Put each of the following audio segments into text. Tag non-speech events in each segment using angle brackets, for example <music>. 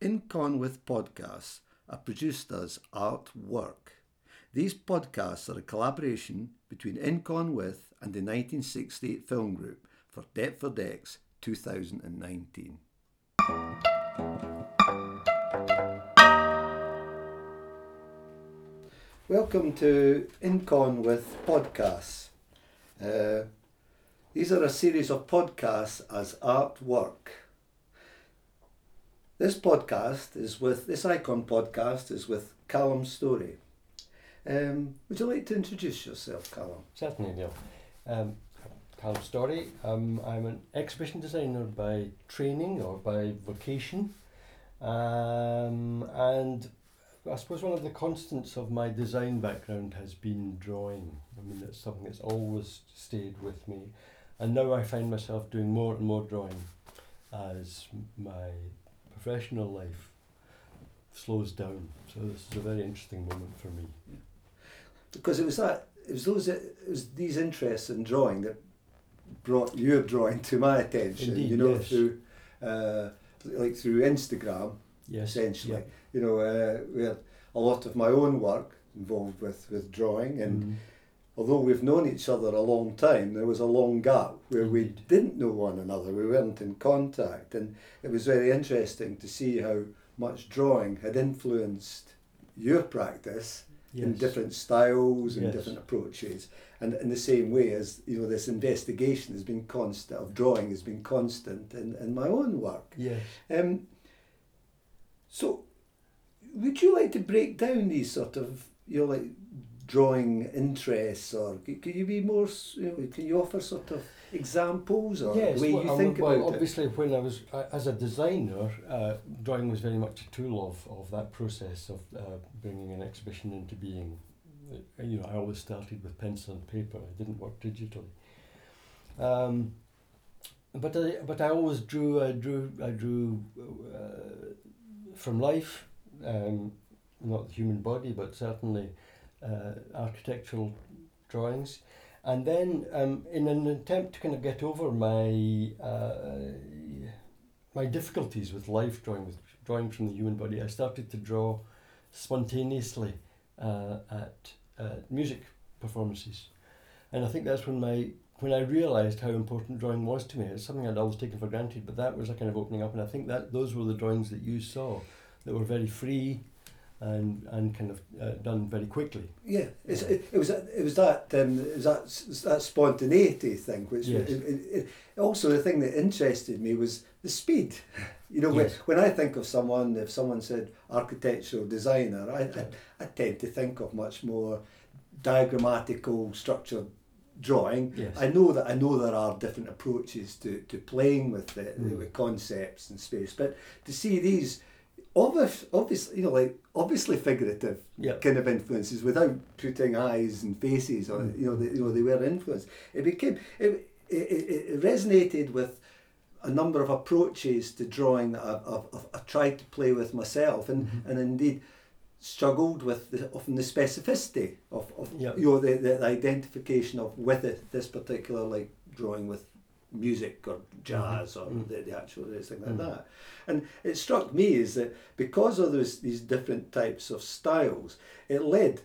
Incon with podcasts are produced as artwork. These podcasts are a collaboration between Incon with and the 1968 Film Group for Deptford X 2019. Welcome to Incon with podcasts. Uh, these are a series of podcasts as artwork. This podcast is with this icon podcast is with Calum Storrie. Um, would you like to introduce yourself, Calum? Certainly, Neil. Um, Calum Storrie. Um, I'm an exhibition designer by training or by vocation, um, and I suppose one of the constants of my design background has been drawing. I mean, it's something that's always stayed with me, and now I find myself doing more and more drawing as my professional life slows down. So this is a very interesting moment for me. Because it was that it was those it was these interests in drawing that brought your drawing to my attention. Indeed, you know, yes. through uh, like through Instagram, Yes. essentially. yeah. You know, uh, where a lot of my own work involved with with drawing and. Mm. Although we've known each other a long time, there was a long gap where we didn't know one another, we weren't in contact, and it was very interesting to see how much drawing had influenced your practice in different styles and Yes. different approaches. And in the same way as you know, this investigation has been constant of drawing has been constant in, in my own work. Yes. Um, so, would you like to break down these sort of you know like drawing interests, or c- could you be more? You know, can you offer sort of examples or yes, way well, you think well, about it? obviously, when I was uh, as a designer, uh, drawing was very much a tool of, of that process of uh, bringing an exhibition into being. Uh, You know, I always started with pencil and paper. I didn't work digitally. Um, but I but I always drew. I drew. I drew uh, from life, um, not the human body, but certainly uh, architectural drawings. And then, um, in an attempt to kind of get over my uh, my difficulties with life drawing, with drawing from the human body, I started to draw spontaneously uh, at uh, music performances, and I think that's when my when I realised how important drawing was to me. It's something I'd always taken for granted, but that was a kind of opening up, and I think that those were the drawings that you saw, that were very free, and and kind of uh, done very quickly. Yeah, it's, it, it was it was that um, it was that that spontaneity thing, which Yes. it, it, also the thing that interested me was the speed. <laughs> You know, when, Yes. when I think of someone, if someone said architectural designer, I, I, I tend to think of much more diagrammatical, structured drawing. Yes. I know that I know there are different approaches to, to playing with the, Mm. with concepts and space, but to see these obvious, obviously, you know, like obviously figurative Yeah. kind of influences without putting eyes and faces on, Mm. you know, they, you know, they were influenced. It became it, it, it resonated with a number of approaches to drawing that I've, I've, I've, tried to play with myself, and Mhm. and indeed struggled with the, often the specificity of, of Yeah. you know the, the identification of with it this particular like drawing with music or jazz or Mhm. the, the actual thing like Mm. that and it struck me is that because of those these different types of styles it led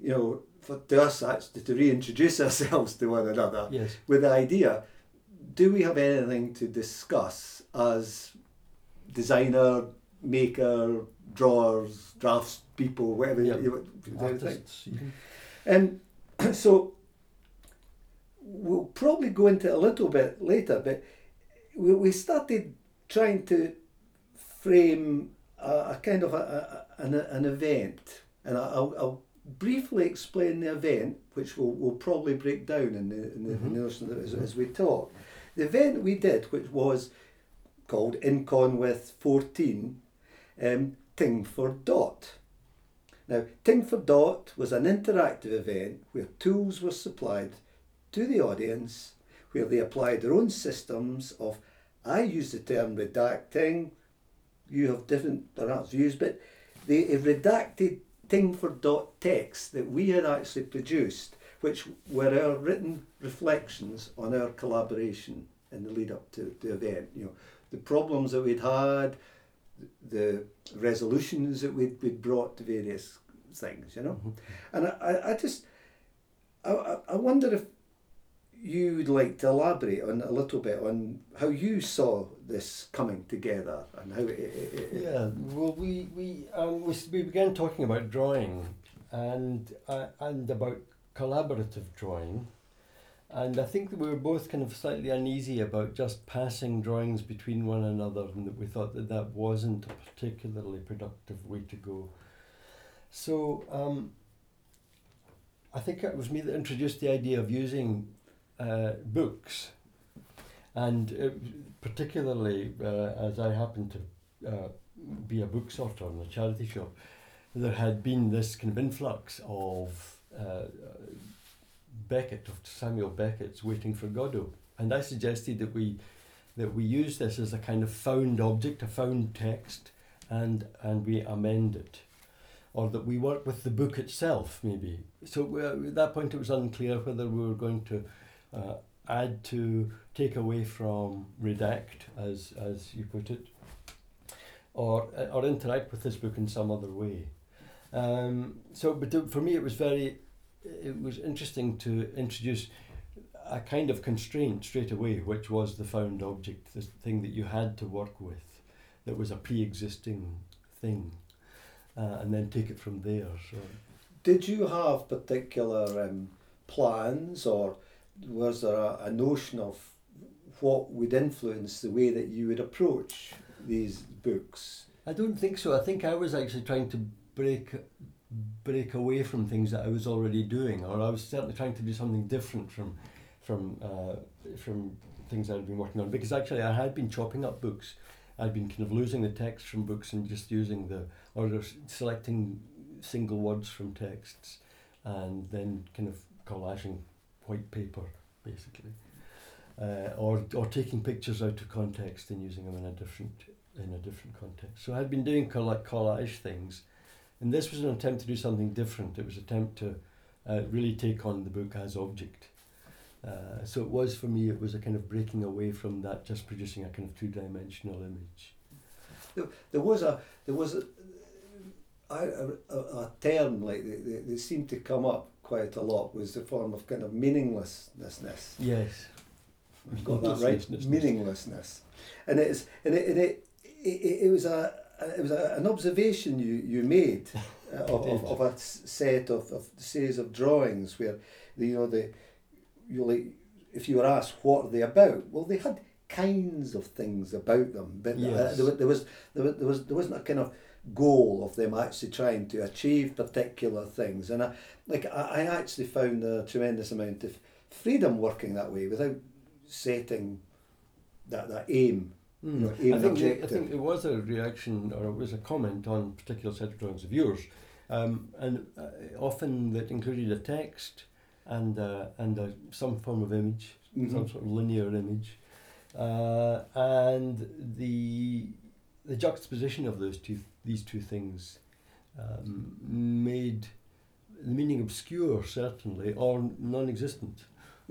you know for to us actually to reintroduce <laughs> ourselves to one another Yes. with the idea do we have anything to discuss as designer maker drawers drafts people whatever Yeah. you, you, you think Artists, even. and <clears throat> so we'll probably go into it a little bit later, but we, we started trying to frame a, a kind of a, a, an, an event. And I- I'll, I'll briefly explain the event, which we'll, we'll probably break down in the, in the, in the Mhm. notion of as, as we talk. The event we did, which was called InCon with 14, um, Ting for Dot. Now, Ting for Dot was an interactive event where tools were supplied to the audience where they applied their own systems of, I use the term redacting, you have different perhaps views, but they redacted thing for Dot text that we had actually produced, which were our written reflections on our collaboration in the lead up to the event. You know, the problems that we'd had, the resolutions that we'd, we'd brought to various things, you know. Mhm. And I, I, I just, I I wonder if you would like to elaborate on a little bit on how you saw this coming together and how it, it, it, Yeah, well, we we um, we, we began talking about drawing and uh, and about collaborative drawing, and I think that we were both kind of slightly uneasy about just passing drawings between one another, and that we thought that that wasn't a particularly productive way to go. So um, I think it was me that introduced the idea of using uh, books, and uh, particularly uh, as I happen to uh, be a book sorter in a charity shop, there had been this kind of influx of uh, Beckett, of Samuel Beckett's Waiting for Godot. And I suggested that we that we use this as a kind of found object, a found text, and and we amend it. Or that we work with the book itself, maybe. So at that point, it was unclear whether we were going to uh, add to, take away from, redact, as as you put it, or uh, or interact with this book in some other way. Um, so, but for me, it was very, it was interesting to introduce a kind of constraint straight away, which was the found object, the thing that you had to work with, that was a pre-existing thing, uh, and then take it from there. So. Did you have particular um, plans, or was there a, a notion of what would influence the way that you would approach these books? I don't think so. I think I was actually trying to break break away from things that I was already doing, or I was certainly trying to do something different from from uh, from things I'd been working on. Because actually, I had been chopping up books. I'd been kind of losing the text from books and just using the or selecting single words from texts, and then kind of collaging white paper, basically, uh, or or taking pictures out of context and using them in a different in a different context. So I'd been doing colla- collage things, and this was an attempt to do something different. It was an attempt to uh, really take on the book as object. Uh, so it was for me. It was a kind of breaking away from that, just producing a kind of two-dimensional image. There was a there was a, a, a, a term like that, that, that seemed to come up quite a lot was the form of kind of meaninglessness. Yes. I've got that right. Meaninglessness. And it is and it and it, it, it was a it was a, an observation you you made <laughs> uh, of, of, of a set of, of series of drawings where the, you know the you like if you were asked what are they about well they had kinds of things about them but uh, there, there was there was there was there wasn't a kind of goal of them actually trying to achieve particular things and I like I, I actually found a tremendous amount of freedom working that way without setting that that aim Mm. know, aim I think it, I think it was a reaction or it was a comment on particular set of drawings of yours, um, and uh, often that included a text and uh, and uh, some form of image, some Mhm. sort of linear image, uh, and the the juxtaposition of those two these two things um, made the meaning obscure certainly or non-existent.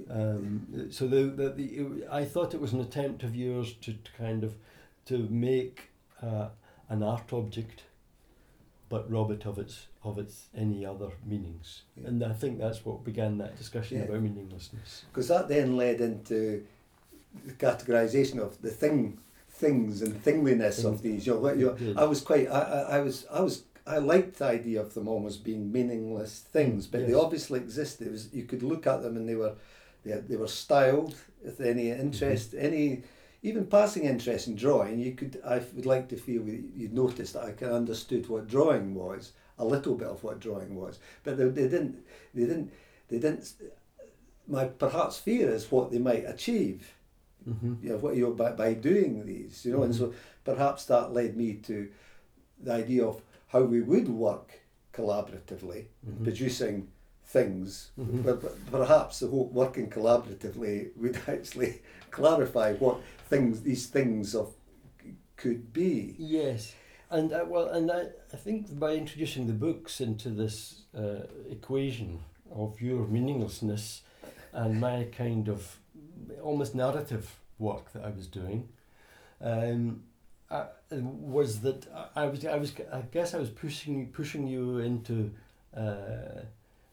Um, so the, the, the it, I thought it was an attempt of yours to, to kind of to make uh, an art object, but rob it of its of its any other meanings. Yeah. And I think that's what began that discussion Yeah. about meaninglessness. because that then led into the categorization of the thing things and thingliness of these. You know, you. I was quite I, I, I was I was I liked the idea of them almost being meaningless things but they obviously existed it was, you could look at them and they were they, they were styled with any interest any even passing interest in drawing. You could I would like to feel you'd noticed that I kind of understood what drawing was a little bit of what drawing was but they, they didn't they didn't they didn't my perhaps fear is what they might achieve Mm-hmm. you know, what you by, by doing these, you know, and so perhaps that led me to the idea of how we would work collaboratively, Mhm. producing things. Mhm. But, but perhaps the whole working collaboratively would <laughs> actually clarify what things these things of could be. Yes, and uh, well, and I, I think by introducing the books into this uh, equation of your meaninglessness and my kind of almost narrative work that I was doing, um, uh, was that I was I was I guess I was pushing pushing you into uh,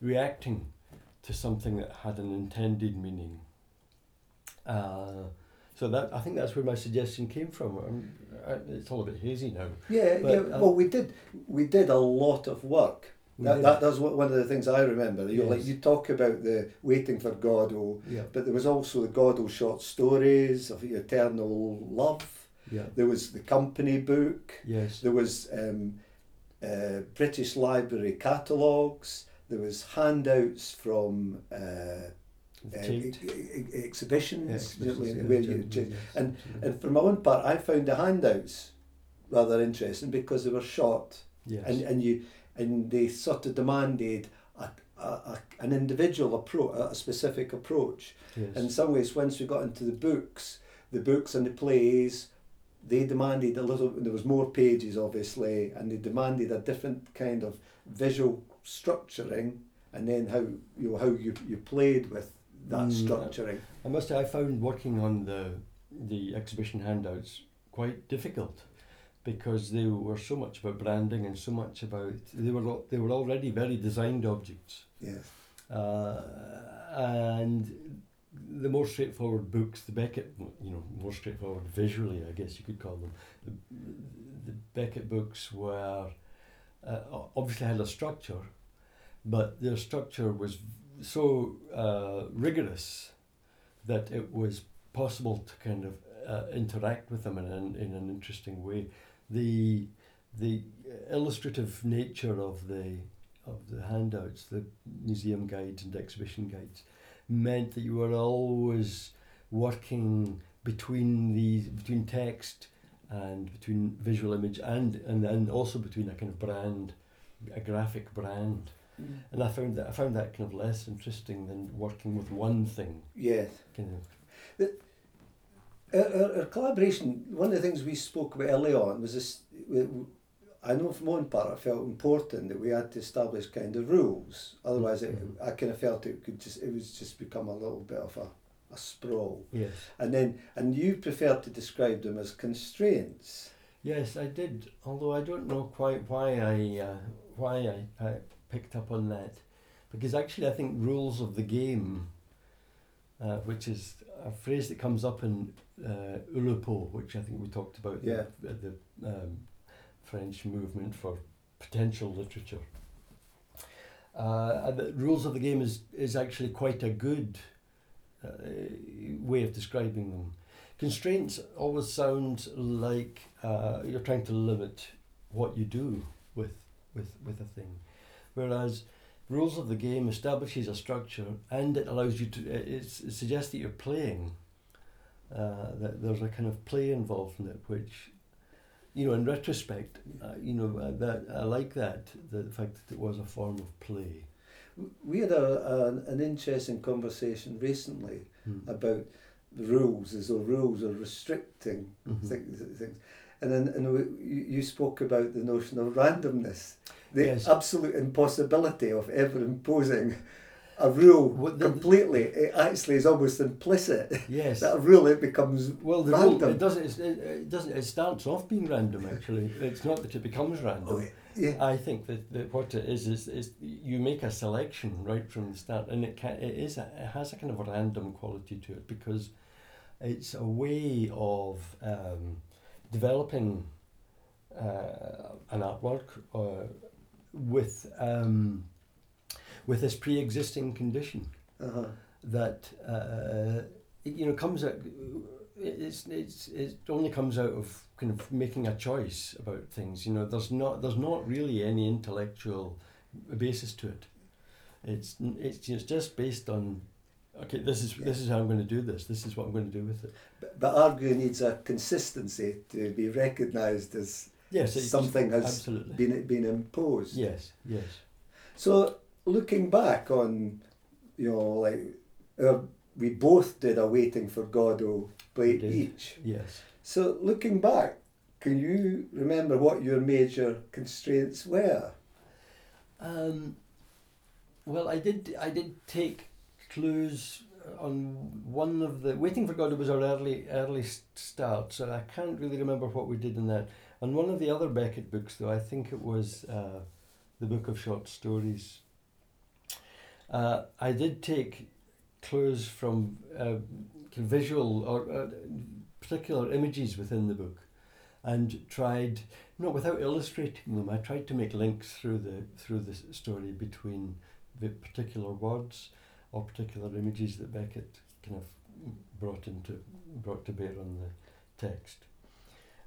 reacting to something that had an intended meaning. Uh, so that I think that's where my suggestion came from. I, it's all a bit hazy now. Yeah, yeah. um, well, we did we did a lot of work. That, that that's what, one of the things I remember. You know, like you talk about the waiting for Godot, yeah, but there was also the Godot short stories of eternal love. yeah, There was the company book. yes, There was um, uh, British Library catalogues. There was handouts from uh, uh, Tate. e- e- exhibitions, Yeah, you know, exhibitions, where you yes, and absolutely. and for my own part, I found the handouts rather interesting because they were short yes, and and you and they sort of demanded a, a, a, an individual approach, a specific approach. yes. In some ways, once we got into the books, the books and the plays, they demanded a little. There was more pages, obviously, and they demanded a different kind of visual structuring, and then how you know, how you, you played with that Mm, structuring. I must say I found working on the the exhibition handouts quite difficult because they were so much about branding and so much about they were they were already very designed objects Yes. uh, and the more straightforward books the Beckett you know more straightforward visually I guess you could call them the, the Beckett books were uh, obviously had a structure but their structure was so uh, rigorous that it was possible to kind of uh, interact with them in an, in an interesting way. The the illustrative nature of the of the handouts, the museum guides and exhibition guides, meant that you were always working between these between text and between visual image and and then also between a kind of brand, a graphic brand. Mm. And I found that I found that kind of less interesting than working with one thing. Yes. Kind of Our, our, our collaboration, one of the things we spoke about early on was this. I know from one part I felt important that we had to establish kind of rules. Otherwise, it, Mhm. I kind of felt it could just it was just become a little bit of a, a sprawl. yes, And then and you preferred to describe them as constraints. yes, I did. Although I don't know quite why I uh, why I, I picked up on that, because actually I think rules of the game, uh, which is a phrase that comes up in uh, Oulipo, which I think we talked about Yeah. the, the um, French movement for potential literature. Uh, the rules of the game is, is actually quite a good uh, way of describing them. Constraints always sound like uh, you're trying to limit what you do with, with, with a thing. Whereas rules of the game establishes a structure and it allows you to, it, it suggests that you're playing. Uh, that there's a kind of play involved in it, which, you know, in retrospect, uh, you know, uh, that I like that, the fact that it was a form of play. We had a, an an interesting conversation recently about the rules, as though rules are restricting Mhm. things, things. And then and we, you, you spoke about the notion of randomness, the Yes. absolute impossibility of ever imposing a rule What the- completely. It actually is almost implicit. Yes. that a rule it becomes Well, the rule it doesn't. It, it doesn't. It starts off being random. Actually, it's not that it becomes random. Oh, yeah. I think that, that what it is is is you make a selection right from the start, and it can it is a, it has a kind of a random quality to it because it's a way of um, developing uh, an artwork uh, with um, with this pre-existing condition Uh-huh. that uh, it, you know comes out. It's, it's it only comes out of kind of making a choice about things. You know, there's not there's not really any intellectual basis to it. It's n- it's just based on okay. This is this is how I'm going to do this. This is what I'm going to do with it. But, but argue needs a consistency to be recognised as Yes, it's something has absolutely. been been imposed. Yes, yes. So looking back on, you know, like uh, we both did a waiting for Godot play each. Yes. So looking back, can you remember what your major constraints were? Um, well, I did. I did take clues on one of the Waiting for God was our early early start, so I can't really remember what we did in that. And one of the other Beckett books, though, I think it was uh, the Book of Short Stories. Uh, I did take clues from uh, visual or uh, particular images within the book, and tried not without illustrating them. I tried to make links through the through the story between the particular words or particular images that Beckett kind of brought into brought to bear on the text.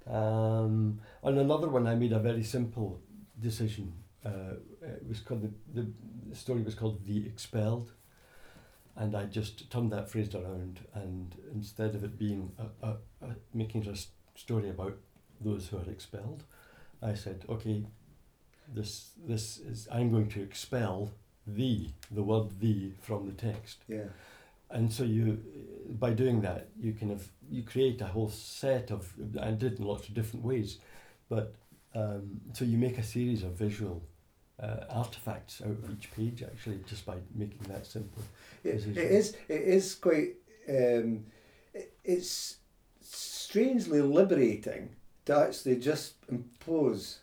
Um, on another one, I made a very simple decision. Uh, it was called the, the story was called The Expelled, and I just turned that phrase around. And instead of it being a, a, a making a story about those who are expelled, I said, okay, this this is I'm going to expel the, the word the from the text. Yeah. And so you, by doing that, you kind of you create a whole set of, I did in lots of different ways, but um, so you make a series of visual uh, artifacts out of each page actually just by making that simple. It, it is it is quite um, it, it's strangely liberating to actually just impose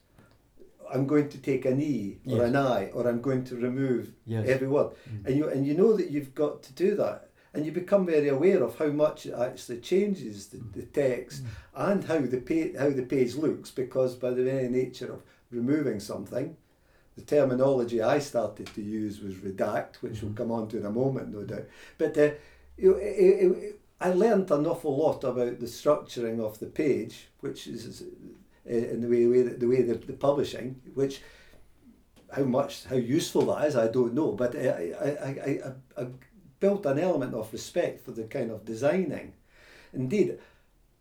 I'm going to take an E or yes. an I or I'm going to remove yes. every word. Mm. And you and you know that you've got to do that. And you become very aware of how much it actually changes the, the text mm. and how the page how the page looks because by the very nature of removing something, the terminology I started to use was redact, which mm we'll come on to in a moment, no doubt. But uh, it, it, it, I learned an awful lot about the structuring of the page, which is uh, in the way, way the way the, the publishing, which how much how useful that is, I don't know. But I, I, I, I, built an element of respect for the kind of designing. Indeed,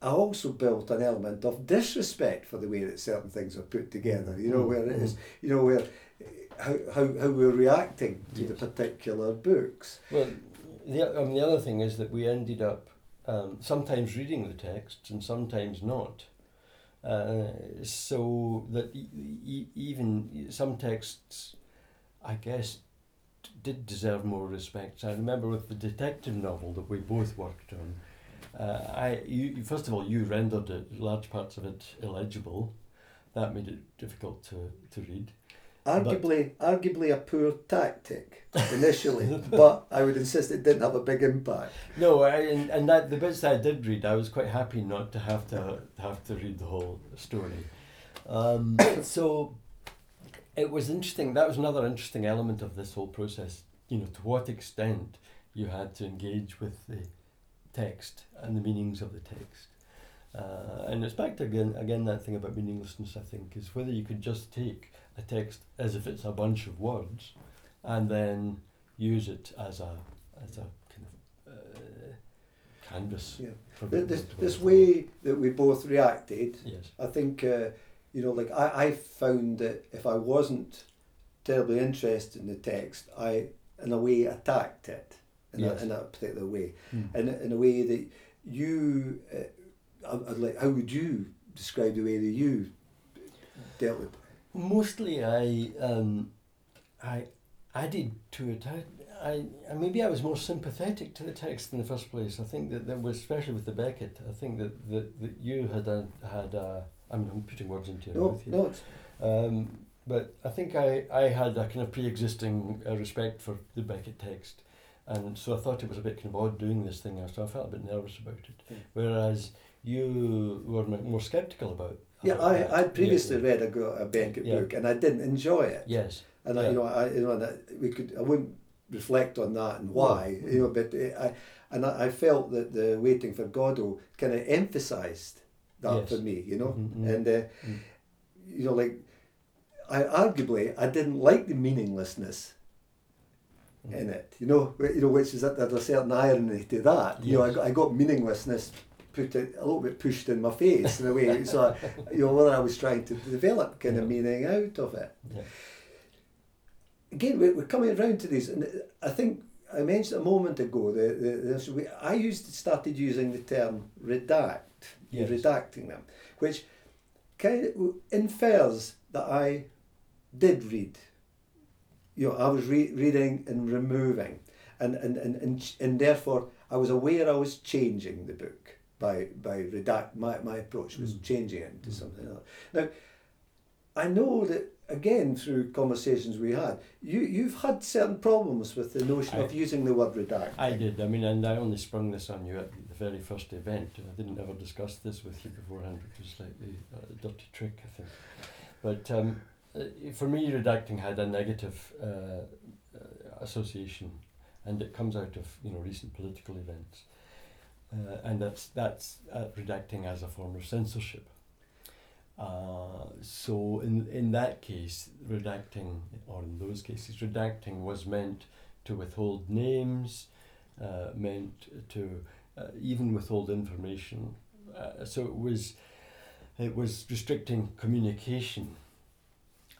I also built an element of disrespect for the way that certain things are put together. You know where it is. Mm-hmm. You know where how how, how we're reacting to yes. the particular books. Well, the the other thing is that we ended up um, sometimes reading the texts and sometimes not. Uh, so that e- e- even some texts, I guess, did deserve more respect. I remember with the detective novel that we both worked on, uh, I you first of all you rendered it large parts of it illegible, that made it difficult to, to read. Arguably, but, arguably a poor tactic initially, <laughs> but I would insist it didn't have a big impact. No, I, and, and that the bits that I did read, I was quite happy not to have to have to read the whole story. Um, <coughs> so it was interesting. That was another interesting element of this whole process. You know, to what extent you had to engage with the text and the meanings of the text. Uh, and it's back to again again that thing about meaninglessness. I think is whether you could just take a text as if it's a bunch of words, and then use it as a as a kind of uh, canvas. Yeah. This, this way that we both reacted. Yes. I think uh, you know, like I, I found that if I wasn't terribly interested in the text, I in a way attacked it in, yes. a, in a particular way, mm. in, in a way that you. Uh, I'd like, how would you describe the way that you dealt with? Mostly, I um, I added to it. I, I maybe I was more sympathetic to the text in the first place. I think that there was, especially with the Beckett. I think that that, that you had a, had a. I'm, I'm putting words into your no, mouth here. No, um, but I think I, I had a kind of pre-existing uh, respect for the Beckett text, and so I thought it was a bit kind of odd doing this thing. So I felt a bit nervous about it. Yeah. Whereas you were more sceptical about. Yeah, I I previously read a, a Beckett book and I didn't enjoy it. Yes. And. I, you know, I you know, that we could I wouldn't reflect on that and why you know, but uh, I and I, I felt that the waiting for Godot kind of emphasised that yes. for me, you know, mm-hmm. mm-hmm. and uh, mm. you know, like I arguably I didn't like the meaninglessness mm. in it, you know, you know, which is that there's a certain irony to that. Yes. You know, I I got meaninglessness put it a little bit pushed in my face in a way. so <laughs> you know whether I was trying to develop kind of meaning out of it. Yeah. Again, we're, we're coming around to these, and I think I mentioned a moment ago that the, the, I used to started using the term redact, yes. redacting them, which kind of infers that I did read. You know, I was re- reading and removing, and, and, and, and, and therefore I was aware I was changing the book by by redact my, my approach was Mm. changing it into Mm. something else. Now I know that again through conversations we had, you you've had certain problems with the notion I- of using the word redact. I did. I mean, and I only sprung this on you at the very first event. I didn't ever discuss this with you beforehand, which was slightly a dirty trick, I think. But um, uh, for me, redacting had a negative uh, uh, association, and it comes out of you know recent political events, uh, and that's that's uh, redacting as a form of censorship. Uh, so in in that case, redacting, or in those cases, redacting was meant to withhold names, uh, meant to uh, even withhold information. Uh, so it was it was restricting communication,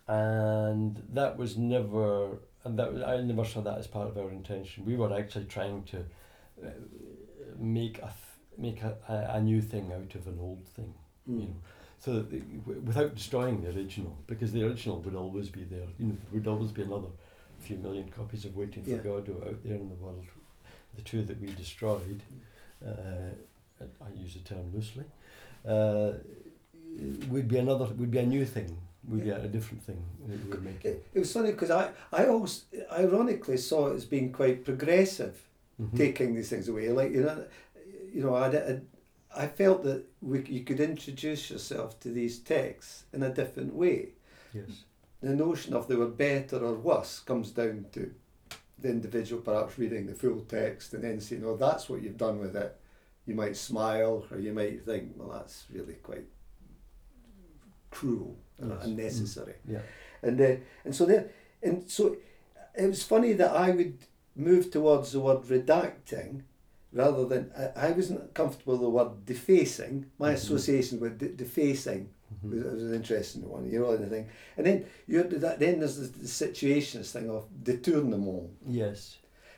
and that was never and that I never saw that as part of our intention. We were actually trying to uh, make a make a, a, a new thing out of an old thing Mm. you know, so that the, w- without destroying the original, because the original would always be there. You know, there would always be another few million copies of Waiting for Yeah. Godot out there in the world. The two that we destroyed, uh, I use the term loosely, uh, would be another, would be a new thing. Would be a different thing that we were making. It, it was funny because I, I always ironically saw it as being quite progressive, Mhm. taking these things away. Like you know, you know, I, I, I felt that we, you could introduce yourself to these texts in a different way. Yes. The notion of they were better or worse comes down to the individual perhaps reading the full text and then saying, "Oh, that's what you've done with it." You might smile, or you might think, "Well, that's really quite cruel and Yes. unnecessary." Yeah. And uh, and so there, and so it was funny that I would move towards the word redacting rather than I, I wasn't comfortable with the word defacing. My Mhm. association with de- defacing Mhm. was, was an interesting one, you know, and the thing. And then you that then there's the, the situations thing of détournement. Yes.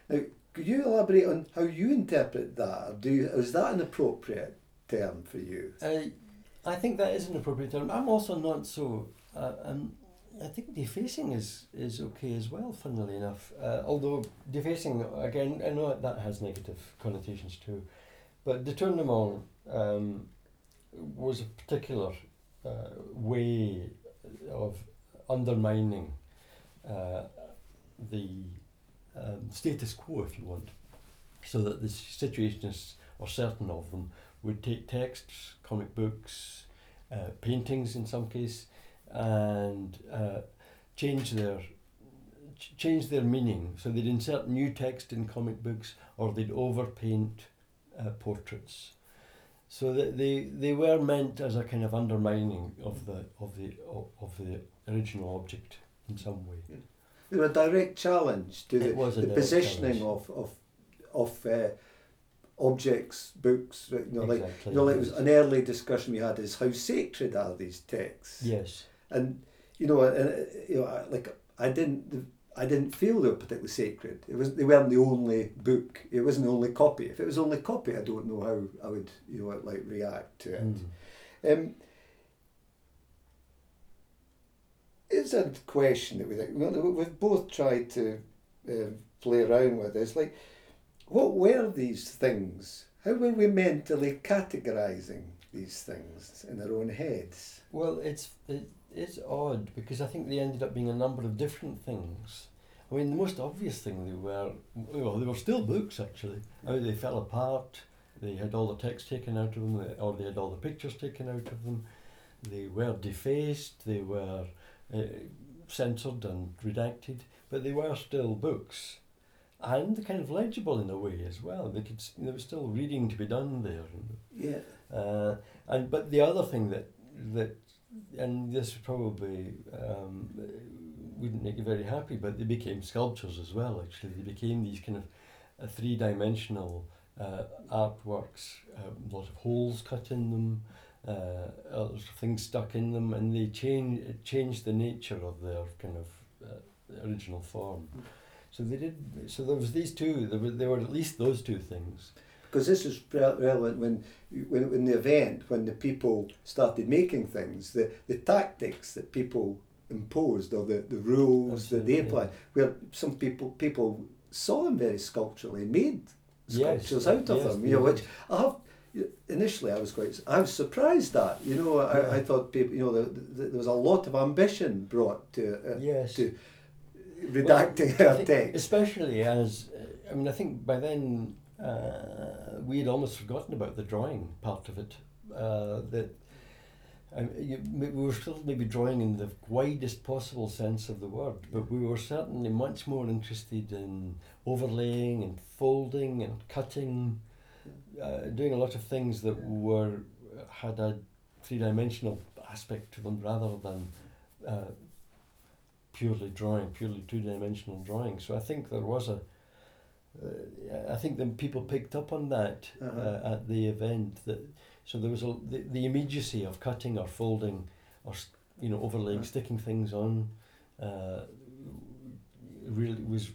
Now, could you elaborate on how you interpret that? Or do you, is that an appropriate term for you? I, I think that is an appropriate term. I'm also not so. Uh, um, I think defacing is, is okay as well. Funnily enough, uh, although defacing again, I know that has negative connotations too, but détournement um, was a particular uh, way of undermining uh, the um, status quo, if you want, so that the situationists or certain of them would take texts, comic books, uh, paintings in some case, and uh, change their ch- change their meaning. So they'd insert new text in comic books, or they'd overpaint uh, portraits. So that they, they were meant as a kind of undermining of the of the of the original object in some way. They were a direct challenge to the, was the positioning challenge. of of of uh, objects, books. You know, like you know, like it was an early discussion we had is how sacred are these texts? yes. And you know, and uh, you know, like I didn't. I didn't feel they were particularly sacred. It was they weren't the only book. It wasn't the only copy. If it was the only copy, I don't know how I would you know like react to it. Mm. Um, it's a question that we think we've both tried to uh, play around with. It's like, what were these things? How were we mentally categorising these things in our own heads? Well, it's it, it's odd because I think they ended up being a number of different things. I mean, the most obvious thing they were well, they were still books actually. I mean, they fell apart. They had all the text taken out of them, or they had all the pictures taken out of them. They were defaced. They were uh, censored and redacted, but they were still books, and kind of legible in a way as well. They could there was still reading to be done there. Yeah. Uh, and but the other thing that that and this probably um, wouldn't make you very happy, but they became sculptures as well. Actually, they became these kind of uh, three-dimensional uh, artworks. A lot of holes cut in them, uh, things stuck in them, and they change changed the nature of their kind of uh, original form. So they did. So there was these two. There were there were at least those two things. Because this is relevant when, when, when the event, when the people started making things, the, the tactics that people imposed or the, the rules that they applied, where some people people saw them very sculpturally, made Yes, sculptures out of yes, them. You know, which I have. Initially, I was quite. I was surprised at. You know, I, Yeah. I thought people. You know, the, the, there was a lot of ambition brought to uh, Yes. to redacting Well, our text. Especially as, uh, I mean, I think by then uh, we had almost forgotten about the drawing part of it. Uh, that um, you, we were still maybe drawing in the widest possible sense of the word, but we were certainly much more interested in overlaying and folding and cutting, uh, doing a lot of things that were had a three-dimensional aspect to them rather than uh, purely drawing, purely two-dimensional drawing. So I think there was a, I think then people picked up on that Uh-huh. uh, at the event. That so there was a the, the immediacy of cutting or folding, or you know overlaying, Right. sticking things on, uh, really was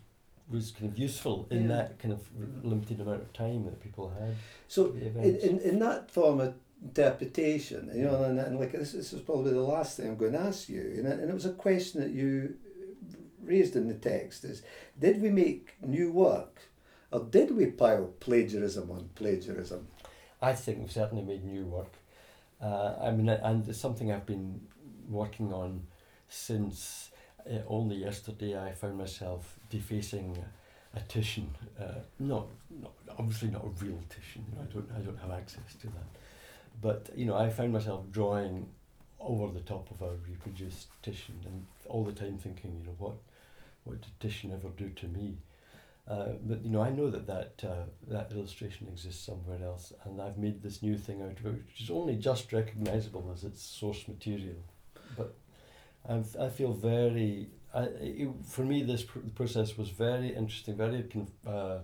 was kind of useful in Yeah. that kind of limited amount of time that people had. So in, in, in that form of interpretation, you know, and, and like this, this is probably the last thing I'm going to ask you, and and it was a question that you raised in the text: is did we make new work, or did we pile plagiarism on plagiarism? I think we've certainly made new work. Uh, I mean, and it's something I've been working on since uh, only yesterday I found myself defacing a Titian. Uh, not, not obviously not a real Titian. I don't, I don't have access to that. But you know, I found myself drawing over the top of a reproduced Titian, and all the time thinking, you know, what, what did Titian ever do to me? Uh, but you know, I know that that uh, that illustration exists somewhere else, and I've made this new thing out of it, which is only just recognizable as its source material. But I've, I feel very. I, it, for me, this pr- process was very interesting, very uh, uh,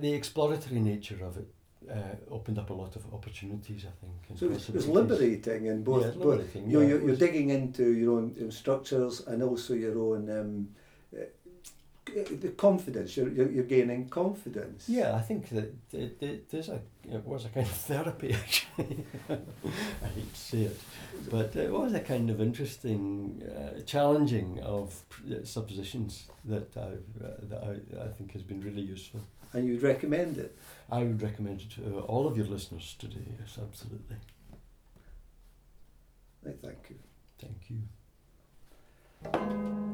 the exploratory nature of it uh, opened up a lot of opportunities. I think. So it was, it was possibilities. liberating in both. Yeah, it's both liberating, you know, yeah, you're, you're digging into your own structures and also your own um, uh, the confidence. You're, you're, you're gaining confidence. Yeah, I think that it, it, there's a, it was a kind of <laughs> therapy actually. <laughs> I hate to say it, but it was a kind of interesting, uh, challenging of uh, suppositions that I, uh, that I, I think has been really useful. And you'd recommend it. I would recommend it to all of your listeners today. Yes, absolutely. I thank you. Thank you.